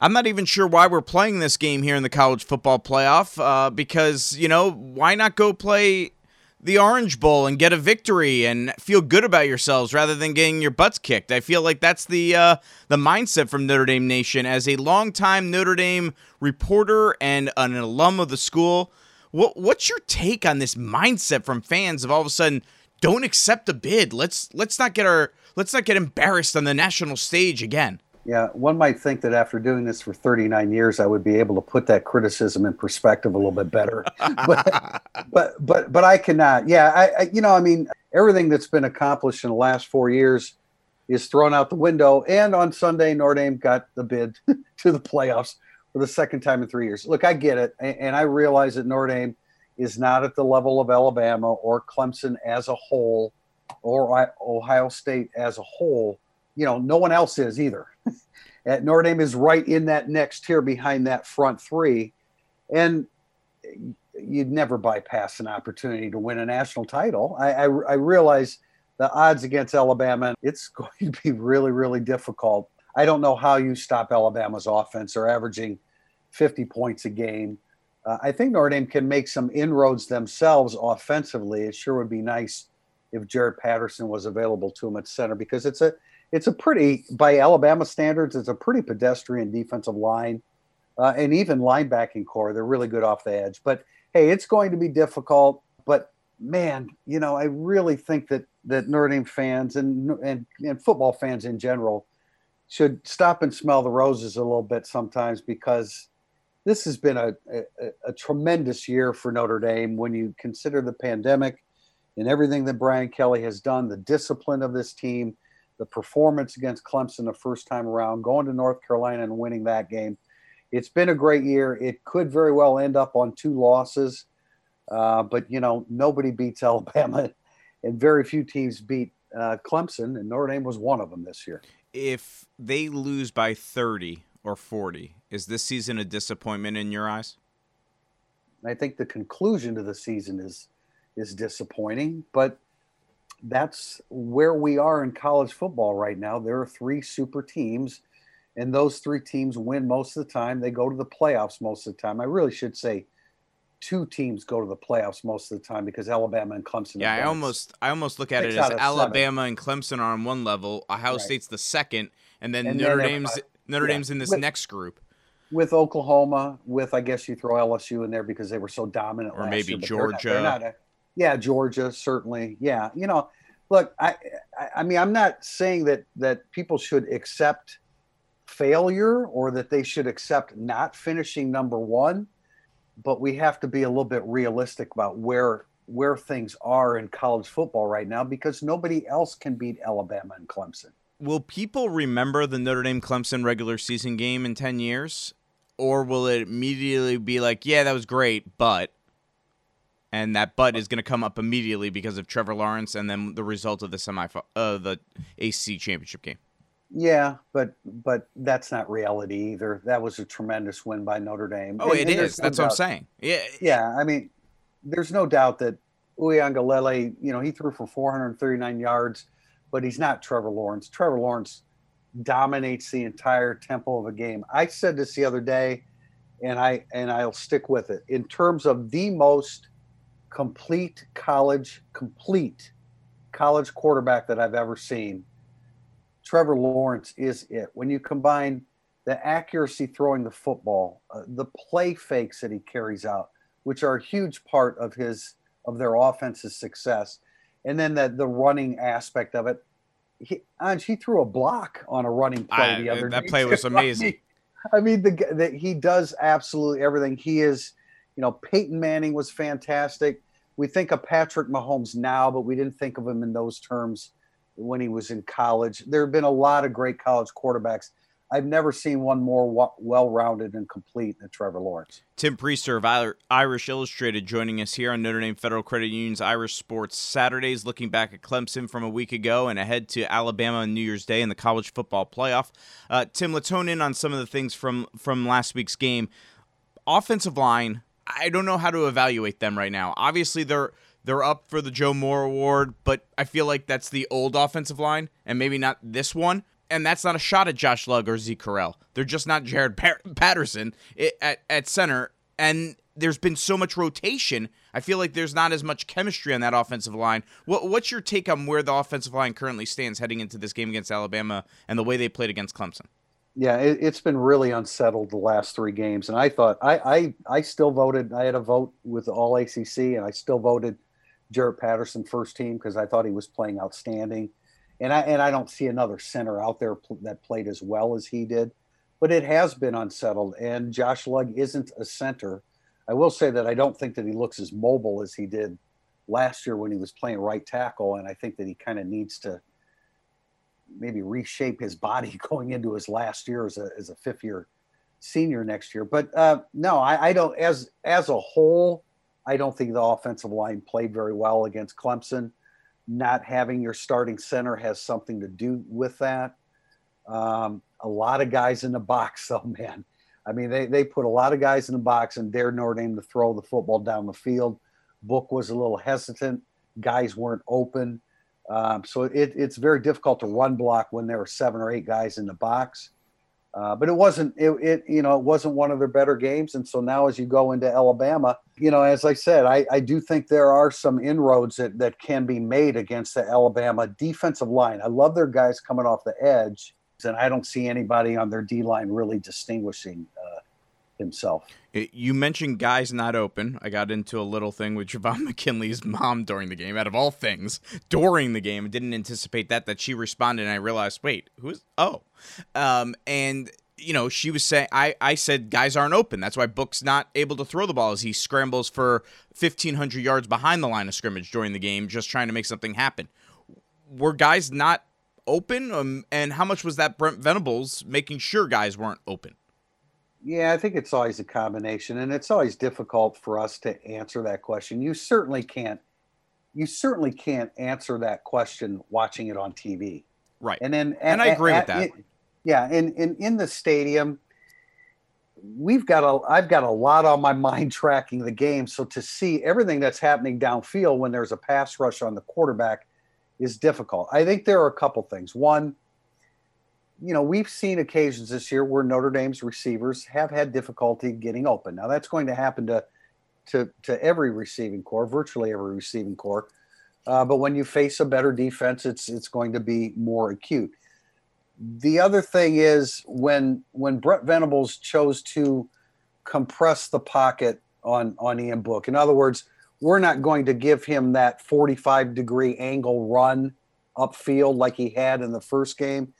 I'm not even sure why we're playing this game here in the college football playoff uh, because, you know, why not go play the Orange Bowl and get a victory and feel good about yourselves rather than getting your butts kicked? I feel like that's the uh, the mindset from Notre Dame Nation. As a longtime Notre Dame reporter and an alum of the school, what what's your take on this mindset from fans of all of a sudden don't accept a bid? Let's let's not get our let's not get embarrassed on the national stage again. Yeah, one might think that after doing this for 39 years, I would be able to put that criticism in perspective a little bit better. (laughs) but, but, but, but I cannot. Yeah, I, I, you know, I mean, everything that's been accomplished in the last four years is thrown out the window. And on Sunday, Notre Dame got the bid (laughs) to the playoffs for the second time in three years. Look, I get it, and, and I realize that Notre Dame is not at the level of Alabama or Clemson as a whole, or Ohio State as a whole. You know, no one else is either. (laughs) At Notre Dame is right in that next tier behind that front three, and you'd never bypass an opportunity to win a national title. I, I, I realize the odds against Alabama. It's (laughs) going to be really, really difficult. I don't know how you stop Alabama's offense. They're averaging 50 points a game. Uh, I think Notre Dame can make some inroads themselves offensively. It sure would be nice if Jarrett Patterson was available to him at center because it's a it's a pretty by Alabama standards, it's a pretty pedestrian defensive line, uh, and even linebacking core. They're really good off the edge. But hey, it's going to be difficult. But man, you know, I really think that that Notre Dame fans and and, and football fans in general should stop and smell the roses a little bit sometimes because this has been a, a, a tremendous year for Notre Dame when you consider the pandemic and everything that Brian Kelly has done, the discipline of this team the performance against Clemson the first time around, going to North Carolina and winning that game. It's been a great year. It could very well end up on two losses, uh, but you know nobody beats (laughs) Alabama, and very few teams beat uh, Clemson, and Notre Dame was one of them this year. If they lose by 30 or 40, is this season a disappointment in your eyes? I think the conclusion to the season is is disappointing, but that's where we are in college football right now. There are three super teams, and those three teams win most of the time. They go to the playoffs most of the time. I really should say two teams go to the playoffs most of the time because Alabama and Clemson. Yeah, I almost I almost look at it as Alabama seven. and Clemson are on one level, Ohio right. State's the second, and then and Notre then Dame's Notre yeah. Dame's in this with, next group. With Oklahoma, with I guess you throw LSU in there because they were so dominant. Or maybe year, Georgia. They're not, they're not yeah, Georgia certainly. Yeah, you know, look, I, I, I mean, I'm not saying that that people should accept failure or that they should accept not finishing number one, but we have to be a little bit realistic about where where things are in college football right now because nobody else can beat Alabama and Clemson. Will people remember the Notre Dame Clemson regular season game in 10 years? Or will it immediately be like, yeah, that was great, but and that butt is going to come up immediately because of Trevor Lawrence and then the result of the semi uh, the ACC championship game. Yeah, but but that's not reality either. That was a tremendous win by Notre Dame. Oh, and, it and is. No that's doubt. what I'm saying. Yeah, yeah. I mean, there's no doubt that Uiagalelei, you know, he threw for 439 yards, but he's not Trevor Lawrence. Trevor Lawrence dominates the entire tempo of a game. I said this the other day, and I and I'll stick with it. In terms of the most complete college, complete college quarterback that I've ever seen. Trevor Lawrence is it. When you combine the accuracy throwing the football, uh, the play fakes that he carries out, which are a huge part of his of their offense's success, and then the the running aspect of it. He, Ange, he threw a block on a running play I, the other that day. That play was (laughs) amazing. I mean, the, the, he does absolutely everything. He is you know, Peyton Manning was fantastic. We think of Patrick Mahomes now, but we didn't think of him in those terms when he was in college. There have been a lot of great college quarterbacks. I've never seen one more well-rounded and complete than Trevor Lawrence. Tim Prister of Irish Illustrated joining us here on Notre Dame Federal Credit Union's Irish Sports Saturdays, looking back at Clemson from a week ago and ahead to Alabama on New Year's Day in the college football playoff. Uh, Tim, let's hone in on some of the things from from last week's game. Offensive line I don't know how to evaluate them right now. Obviously, they're they're up for the Joe Moore Award, but I feel like that's the old offensive line, and maybe not this one. And that's not a shot at Josh Lugg or Zeke Correll. They're just not Jarrett Patterson at, at center. And there's been so much rotation. I feel like there's not as much chemistry on that offensive line. What, what's your take on where the offensive line currently stands heading into this game against Alabama and the way they played against Clemson? Yeah, it, has been really unsettled the last three games, and I thought I, I I still voted. I had a vote with all ACC, and I still voted Jarrett Patterson first team because I thought he was playing outstanding, and I and I don't see another center out there pl- that played as well as he did, but it has been unsettled, and Josh Lugg isn't a center. I will say that I don't think that he looks as mobile as he did last year when he was playing right tackle, and I think that he kind of needs to maybe reshape his body (laughs) going into his last year as a, as a fifth year senior next year. But uh, no, I, I, don't as as a whole, I don't think the offensive line played very well against Clemson. Not having your starting center has something to do with that. Um, a lot of guys in the box, (laughs) though, man. I mean, they, they put a lot of guys in the box and dared Notre Dame to throw the football down the field. Book was a little hesitant. Guys weren't open. Um, so it, it's very difficult to run block when there are seven or eight guys in the box. Uh, but it wasn't it, it, you know it wasn't one of their better games and so now as you go into alabama you know as i said i, I do think there are some inroads that, that can be made against the alabama defensive line i love their guys coming off the edge and i don't see anybody on their d line really distinguishing himself. You mentioned guys not open. I got into a little thing with (laughs) Javon McKinley's mom during the game. Out of all things, during the game, didn't anticipate that. That she responded, and I realized, wait, who's? Oh, um, and you know, she was saying, I, I said guys aren't open. That's why Book's not able to throw the ball as he scrambles for 1,500 yards behind the line of scrimmage during the game, just trying to make something happen. Were guys not open? Um, and how much was that Brent Venables making sure guys weren't open? Yeah, I think it's always a combination, and it's always difficult for us to answer that question. You certainly can't. You certainly can't answer that question watching it on TV. Right. And then, and, and I agree with that. It, yeah, and in, in, in the stadium, we've got a I've got a lot on my (laughs) mind tracking the game. So to see everything that's happening downfield when there's a pass rush on the quarterback is difficult. I think there are a couple things. One, you know, we've seen occasions this year where Notre Dame's receivers have had difficulty getting open. Now that's going to happen to to to every receiving core, virtually every receiving core. Uh, but when you face a better defense, it's it's going to be more acute. The other thing is when when Brent Venables chose to compress the pocket on on Ian Book. In other words, we're not going to give him that 45 degree angle run upfield like he had in the first game.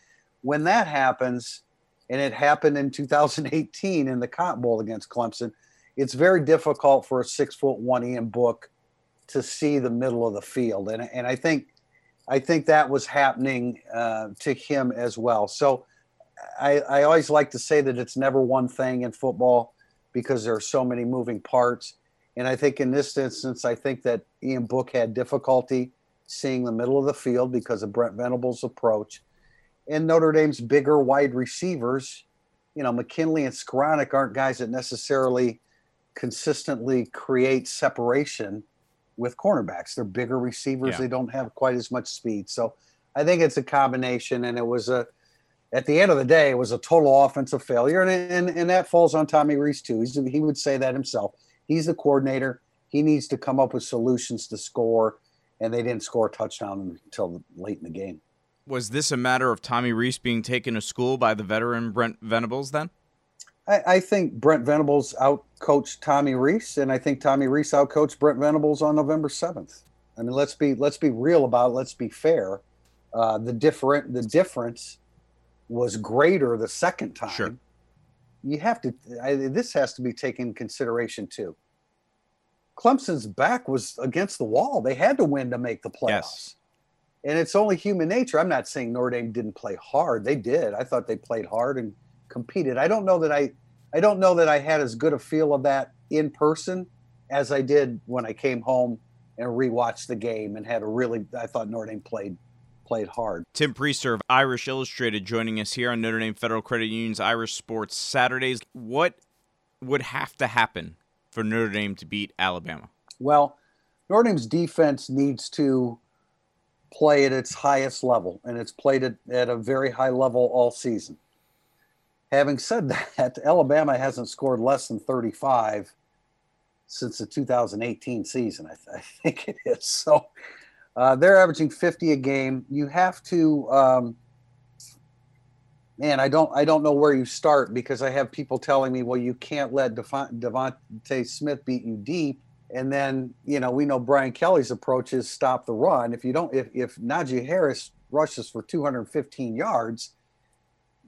When that happens, and it happened in 2018 in the Cotton Bowl against Clemson, it's very difficult for a six foot one Ian Book to see the middle of the field, and and I think I think that was happening uh, to him as well. So I, I always like to say that it's never one thing in football because there are so many moving parts. And I think in this instance, I think that Ian Book had difficulty seeing the middle of the field because of Brent Venables' approach. And Notre Dame's bigger wide receivers, you know, McKinley and Skowronek aren't guys that necessarily consistently create separation with cornerbacks. They're bigger receivers. Yeah. They don't have quite as much speed. So I think it's a combination. And it was a, at the end of the day, it was a total offensive failure. And, and, and that falls on Tommy Rees, too. He's, he would say that himself. He's the coordinator. He needs to come up with solutions to score. And they didn't score a touchdown until late in the game. Was this a matter of Tommy Rees being taken to school by the veteran Brent Venables then? I, I think Brent Venables outcoached Tommy Rees, and I think Tommy Rees outcoached Brent Venables on November seventh. I mean, let's be let's be real about it. Let's be fair. Uh, the different the difference was greater the second time. Sure. You have to. I, this has to be taken in consideration too. Clemson's back was against the wall. They had to win to make the playoffs. Yes. And it's only human nature. I'm not saying Notre Dame didn't play hard. They did. I thought they played hard and competed. I don't know that I I don't know that I had as good a feel of that in person as I did when I came home and rewatched the game and had a really I thought Notre Dame played played hard. Tim Prister of Irish Illustrated joining us here on Notre Dame Federal Credit Union's Irish Sports Saturdays. What would have to happen for Notre Dame to beat Alabama? Well, Notre Dame's defense needs to play at its highest level, and it's played at, at a very high level all season. Having said (laughs) that, Alabama hasn't scored less than 35 since the 2018 season, I, th- (laughs) I think it is. So uh, they're averaging 50 a game. You have to, um, man, I don't, I don't know where you start because I have people telling me, well, you can't let DeVonta Smith beat you deep. And then, you know, we know Brian Kelly's approach is stop the run. If you don't, if, if Najee Harris rushes for 215 yards,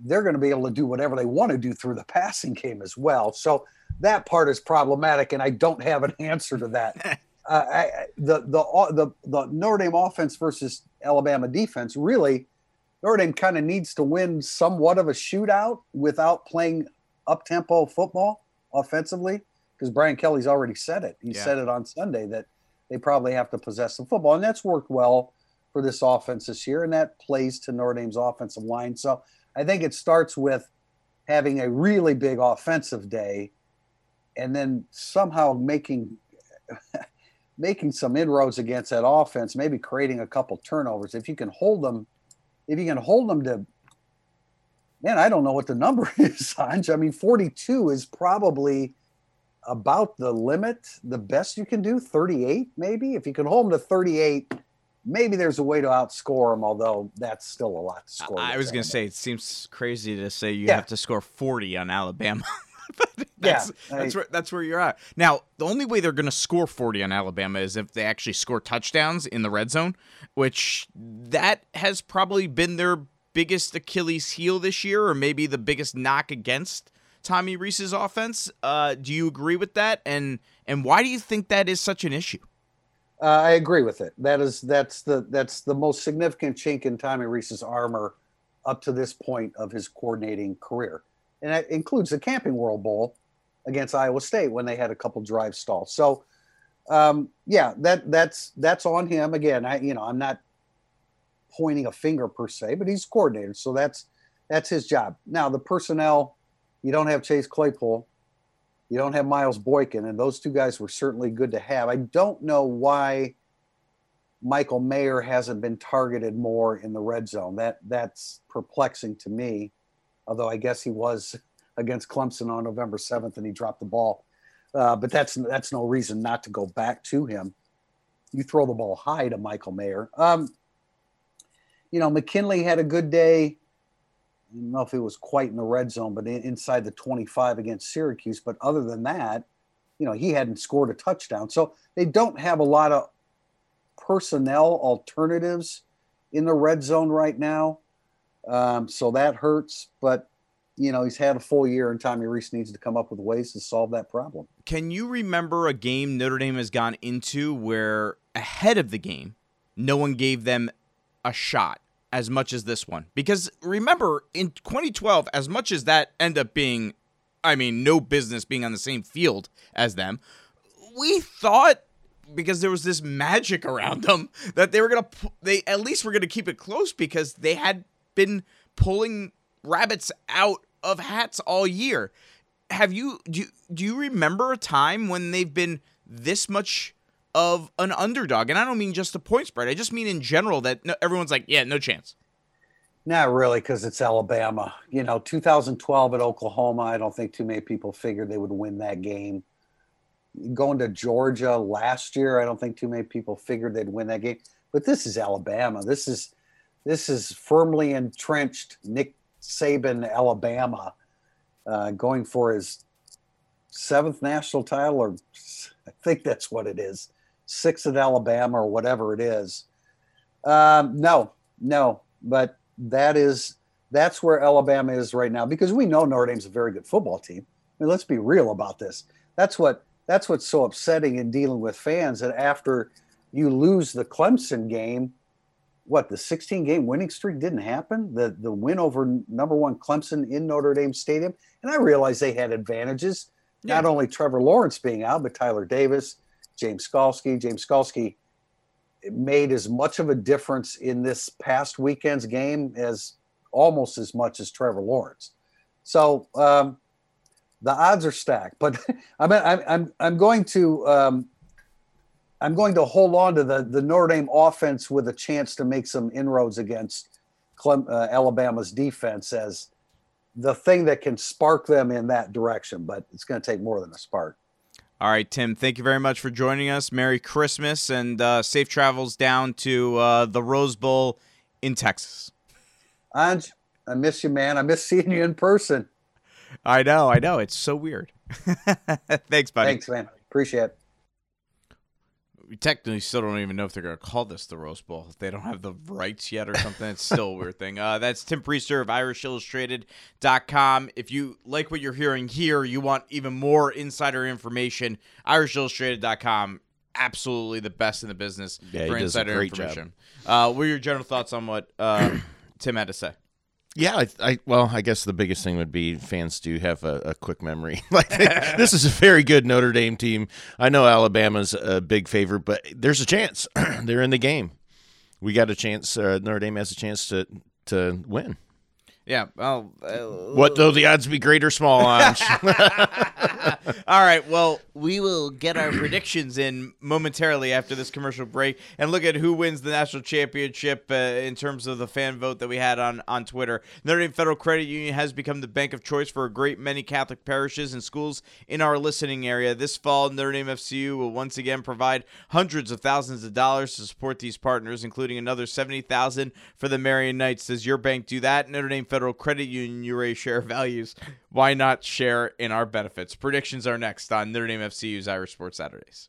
they're going to be able to do whatever they want to do through the passing game as well. So that part is problematic, and I don't have an answer to that. (laughs) uh, I, the, the the the Notre Dame offense versus Alabama defense really Notre Dame kind of needs to win somewhat of a shootout without playing up tempo football offensively because Brian Kelly's already said it. He yeah. said it on Sunday that they probably have to possess the football, and that's worked well for this offense this year, and that plays to Notre Dame's offensive line. So I think it starts with having a really big offensive day and then somehow making (laughs) making some inroads against that offense, maybe creating a couple turnovers. If you can hold them, if you can hold them to man, I don't know what the number (laughs) is, Sanj. I mean, 42 is probably about the limit, the best you can do, 38 maybe. If you can hold them to 38, maybe there's a way to outscore them, although that's still a lot to score. I was going to say it seems crazy to say you yeah. have to score 40 on Alabama. (laughs) that's, yeah, that's where that's where you're at. Now, the only way they're going to score 40 on Alabama is if they actually score touchdowns in the red zone, which that has probably been their biggest Achilles heel this year, or maybe the biggest knock against Tommy Rees's offense. Uh, do you agree with that? And and why do you think that is such an issue? Uh, I agree with it. That is that's the that's the most significant chink in Tommy Rees's armor up to this point of his coordinating career, and that includes the Camping World Bowl against Iowa State when they had a couple drive stalls. So, um, yeah, that that's that's on him again. I you know I'm not pointing a finger per se, but he's coordinator, so that's that's his job. Now the personnel, you don't have Chase Claypool, you don't have Miles Boykin, and those two guys were certainly good to have. I don't know why Michael Mayer hasn't been targeted more in the red zone. That that's perplexing to me. Although I guess he was (laughs) against Clemson on November seventh and he dropped the ball, uh, but that's that's no reason not to go back to him. You throw the ball high to Michael Mayer. Um, you know, McKinley had a good day. I don't know if it was quite in the red zone, but inside the 25 against Syracuse. But other than that, you know, he hadn't scored a touchdown. So they don't have a lot of personnel alternatives in the red zone right now. Um, so that hurts. But, you know, he's had a full year, and Tommy Rees needs to come up with ways to solve that problem. Can you remember a game Notre Dame has gone into where ahead of the game, no one gave them a shot? As much as this one. Because remember, in 2012, as much as that end up being, I mean, no business being on the same field as them, we thought because there was this magic around them that they were gonna they at least were gonna keep it close because they had been pulling rabbits out of hats all year. Have you do you, do you remember a time when they've been this much of an underdog. And I don't mean just the point spread. I just mean in general that no, everyone's like, yeah, no chance. Not really, because it's Alabama. You know, 2012 at Oklahoma, I don't think too many people figured they would win that game. Going to Georgia last year, I don't think too many people figured they'd win that game. But this is Alabama. This is this is firmly entrenched Nick Saban, Alabama, uh, going for his seventh national title, or I think that's what it is six at Alabama or whatever it is. Um, no, no, but that is that's where Alabama is right now because we know Notre Dame's a very good football team. I mean, let's be real about this. That's what that's what's so upsetting in dealing with fans that after you lose the Clemson game, what the 16 game winning streak didn't happen. The the win over number one Clemson in Notre Dame Stadium, and I realized they had advantages. Yeah. Not only Trevor Lawrence being out, but Tyler Davis, James Skalski. James Skalski made as much of a difference in this past weekend's game as almost as much as Trevor Lawrence. So um, the odds are stacked, but (laughs) I'm, I'm, I'm going to um, I'm going to hold on to the the Notre Dame offense with a chance to make some inroads against Clem, uh, Alabama's defense as the thing that can spark them in that direction. But it's going to take more than a spark. All right, Tim, thank you very much for joining us. Merry Christmas and uh, safe travels down to uh, the Rose Bowl in Texas. Anj, I miss you, man. I miss seeing you in person. I know, I know. It's so weird. (laughs) Thanks, buddy. Thanks, man. Appreciate it we technically still don't even know if they're going to call this the Rose Bowl. If they don't have the rights yet or something, it's still a weird thing. Uh, that's Tim Prister of IrishIllustrated.com. If you like what you're hearing here, you want even more insider information, IrishIllustrated.com. Absolutely the best in the business yeah, for insider information. Uh, what are your general thoughts on what uh, (clears throat) Tim had to say? Yeah, I, I, well, I guess the biggest thing would be fans do have a, a quick memory. (laughs) like (laughs) this is a very good Notre Dame team. I know Alabama's a big favorite, but there's a chance (clears throat) they're in the game. We got a chance. Uh, Notre Dame has a chance to to win. Yeah. Well, uh, what though the odds be great or small? Odds? (laughs) (laughs) All right. Well, we will get our predictions in momentarily after this commercial break and look at who wins the national championship uh, in terms of the fan vote that we had on on Twitter. Notre Dame Federal Credit Union has become the bank of choice for a great many Catholic parishes and schools in our listening area. This fall, Notre Dame FCU will once again provide hundreds of thousands of dollars to support these partners, including another seventy thousand for the Marian Knights. Does your bank do that? Notre Dame Federal Credit Union URA share values. Why not share in our benefits? Predictions are next on Notre Dame FCU's Irish Sports Saturdays.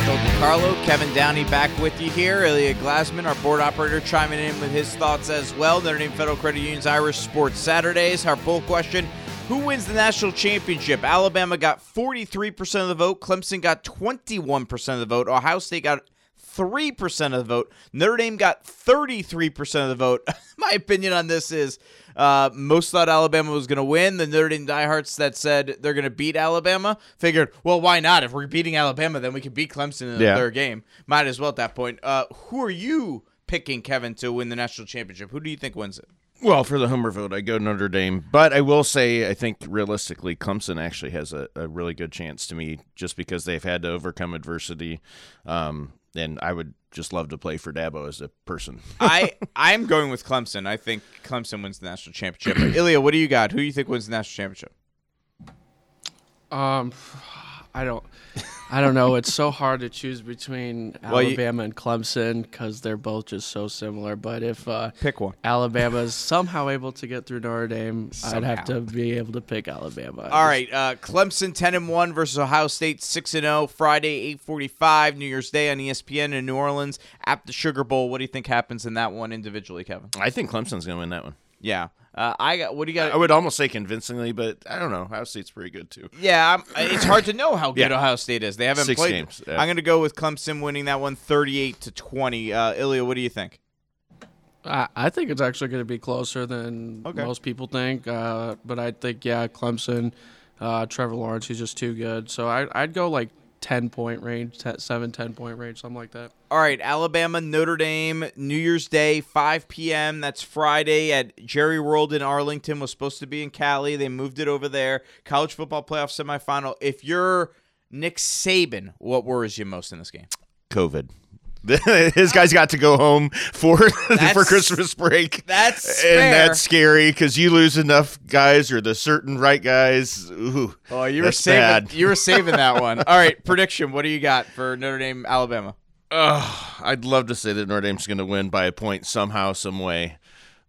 Angelo DiCarlo, Kevin Downey back with you here. Ilya Glasman, our board operator, chiming in with his thoughts as well. Notre Dame Federal Credit Union's Irish Sports Saturdays. Our poll question Who wins the national championship? Alabama got 43% of the vote. Clemson got 21% of the vote. Ohio State got 3% of the vote. Notre Dame got 33% of the vote. (laughs) My opinion on this is uh, most thought Alabama was going to win. The Notre Dame diehards that said they're going to beat Alabama figured, well, why not? If we're beating Alabama, then we can beat Clemson in the Yeah. third game. Might as well at that point. Uh, who are you picking, Kevin, to win the national championship? Who do you think wins it? Well, for the Homer vote, I go Notre Dame. But I will say, I think realistically, Clemson actually has a, a really good chance to me just because they've had to overcome adversity. Um, and I would just love to play for Dabo as a person. (laughs) I I'm going with Clemson. I think Clemson wins the national championship. Ilya, what do you got? Who do you think wins the national championship? Um, I don't, I don't know. It's so hard to choose between Well, you- Alabama and Clemson because they're both just so similar. But if uh, pick one, Alabama's somehow able to get through Notre Dame, I'd have to be able to pick Alabama. All right, uh, Clemson ten and one versus Ohio State six and zero. Friday eight forty five, New Year's Day on ESPN in New Orleans at the Sugar Bowl. What do you think happens in that one individually, Kevin? I think Clemson's going to win that one. Yeah, uh, I got. What do you got? I would almost say convincingly, but I don't know. Ohio State's pretty good too. Yeah, I'm, it's hard to know how good Yeah. Ohio State is. They haven't Six played. games, yeah. I'm going to go with Clemson winning that one, 38 to 20. Uh, Ilya, what do you think? I, I think it's actually going to be closer than Okay. most people think. Uh, but I think, yeah, Clemson, uh, Trevor Lawrence, he's just too good. So I, I'd go like 10 point range, 10, 7, 10 point range, something like that. All right, Alabama, Notre Dame, New Year's Day, 5 p.m. That's Friday at Jerry World in Arlington. Was supposed to be in Cali. They moved it over there. College football playoff semifinal. If you're Nick Saban, what worries you most in this game? COVID. (laughs) His guys got to go home for (laughs) for Christmas break. That's and fair. that's scary because you lose enough guys or the certain right guys. Ooh, Oh, you were saving. bad. You were saving that (laughs) one. All right, prediction. What do you got for Notre Dame, Alabama? Ugh, I'd love to say that Notre Dame's going to win by a point somehow, some way.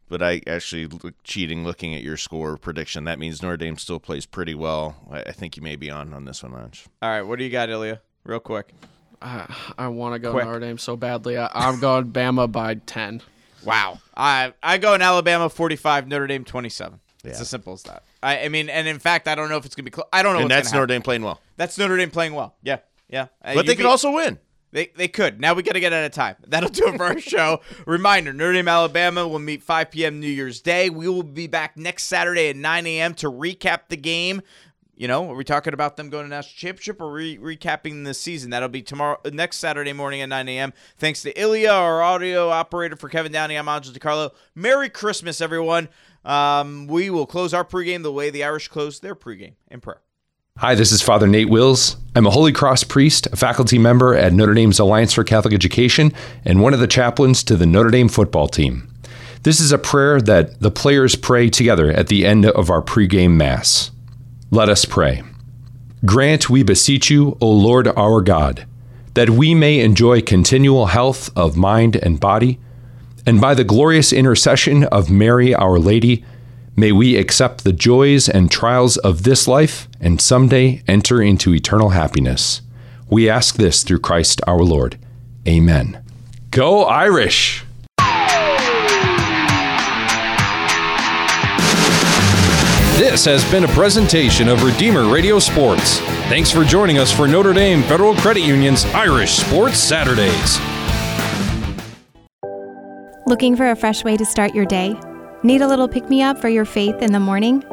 But I actually look cheating looking at your score prediction. That means Notre Dame still plays pretty well. I, I think you may be on on this one, Lodge. All right, what do you got, Ilya? Real quick. I, I want to go Quick. Notre Dame so badly. I, I'm going (laughs) Bama by 10. Wow. I I go in Alabama 45, Notre Dame 27. It's as simple as that. I, I mean, and in fact, I don't know if it's gonna be. Close. I don't know. And what's that's gonna Notre happen. Dame playing well. That's Notre Dame playing well. Yeah, yeah. Uh, But they could beat- also win. They, they could. Now we got to get out of time. That'll do it for our (laughs) show. Reminder Notre Dame, Alabama will meet 5 p.m. New Year's Day. We will be back next Saturday at 9 a.m. to recap the game. You know, are we talking about them going to national championship or re- recapping the season? That'll be tomorrow, next Saturday morning at 9 a.m. Thanks to Ilya, our audio operator for Kevin Downey. I'm Angelo DiCarlo. Merry Christmas, everyone. Um, we will close our pregame the way the Irish closed their pregame in prayer. Hi, this is Father Nate Wills. I'm a Holy Cross priest, a faculty member at Notre Dame's Alliance for Catholic Education, and one of the chaplains to the Notre Dame football team. This is a prayer that the players pray together at the end of our pregame Mass. Let us pray. Grant, we beseech you, O Lord our God, that we may enjoy continual health of mind and body, and by the glorious intercession of Mary our Lady, may we accept the joys and trials of this life and someday enter into eternal happiness. We ask this through Christ our Lord. Amen. Go Irish! This has been a presentation of Redeemer Radio Sports. Thanks for joining us for Notre Dame Federal Credit Union's Irish Sports Saturdays. Looking for a fresh way to start your day? Need a little pick me up for your faith in the morning?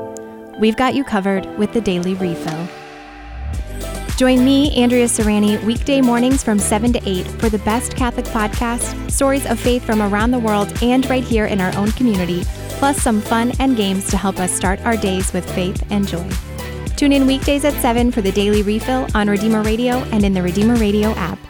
We've got you covered with the Daily Refill. Join me, Andrea Serrani, weekday mornings from 7 to 8 for the best Catholic podcast, stories of faith from around the world and right here in our own community, plus some fun and games to help us start our days with faith and joy. Tune in weekdays at 7 for the Daily Refill on Redeemer Radio and in the Redeemer Radio app.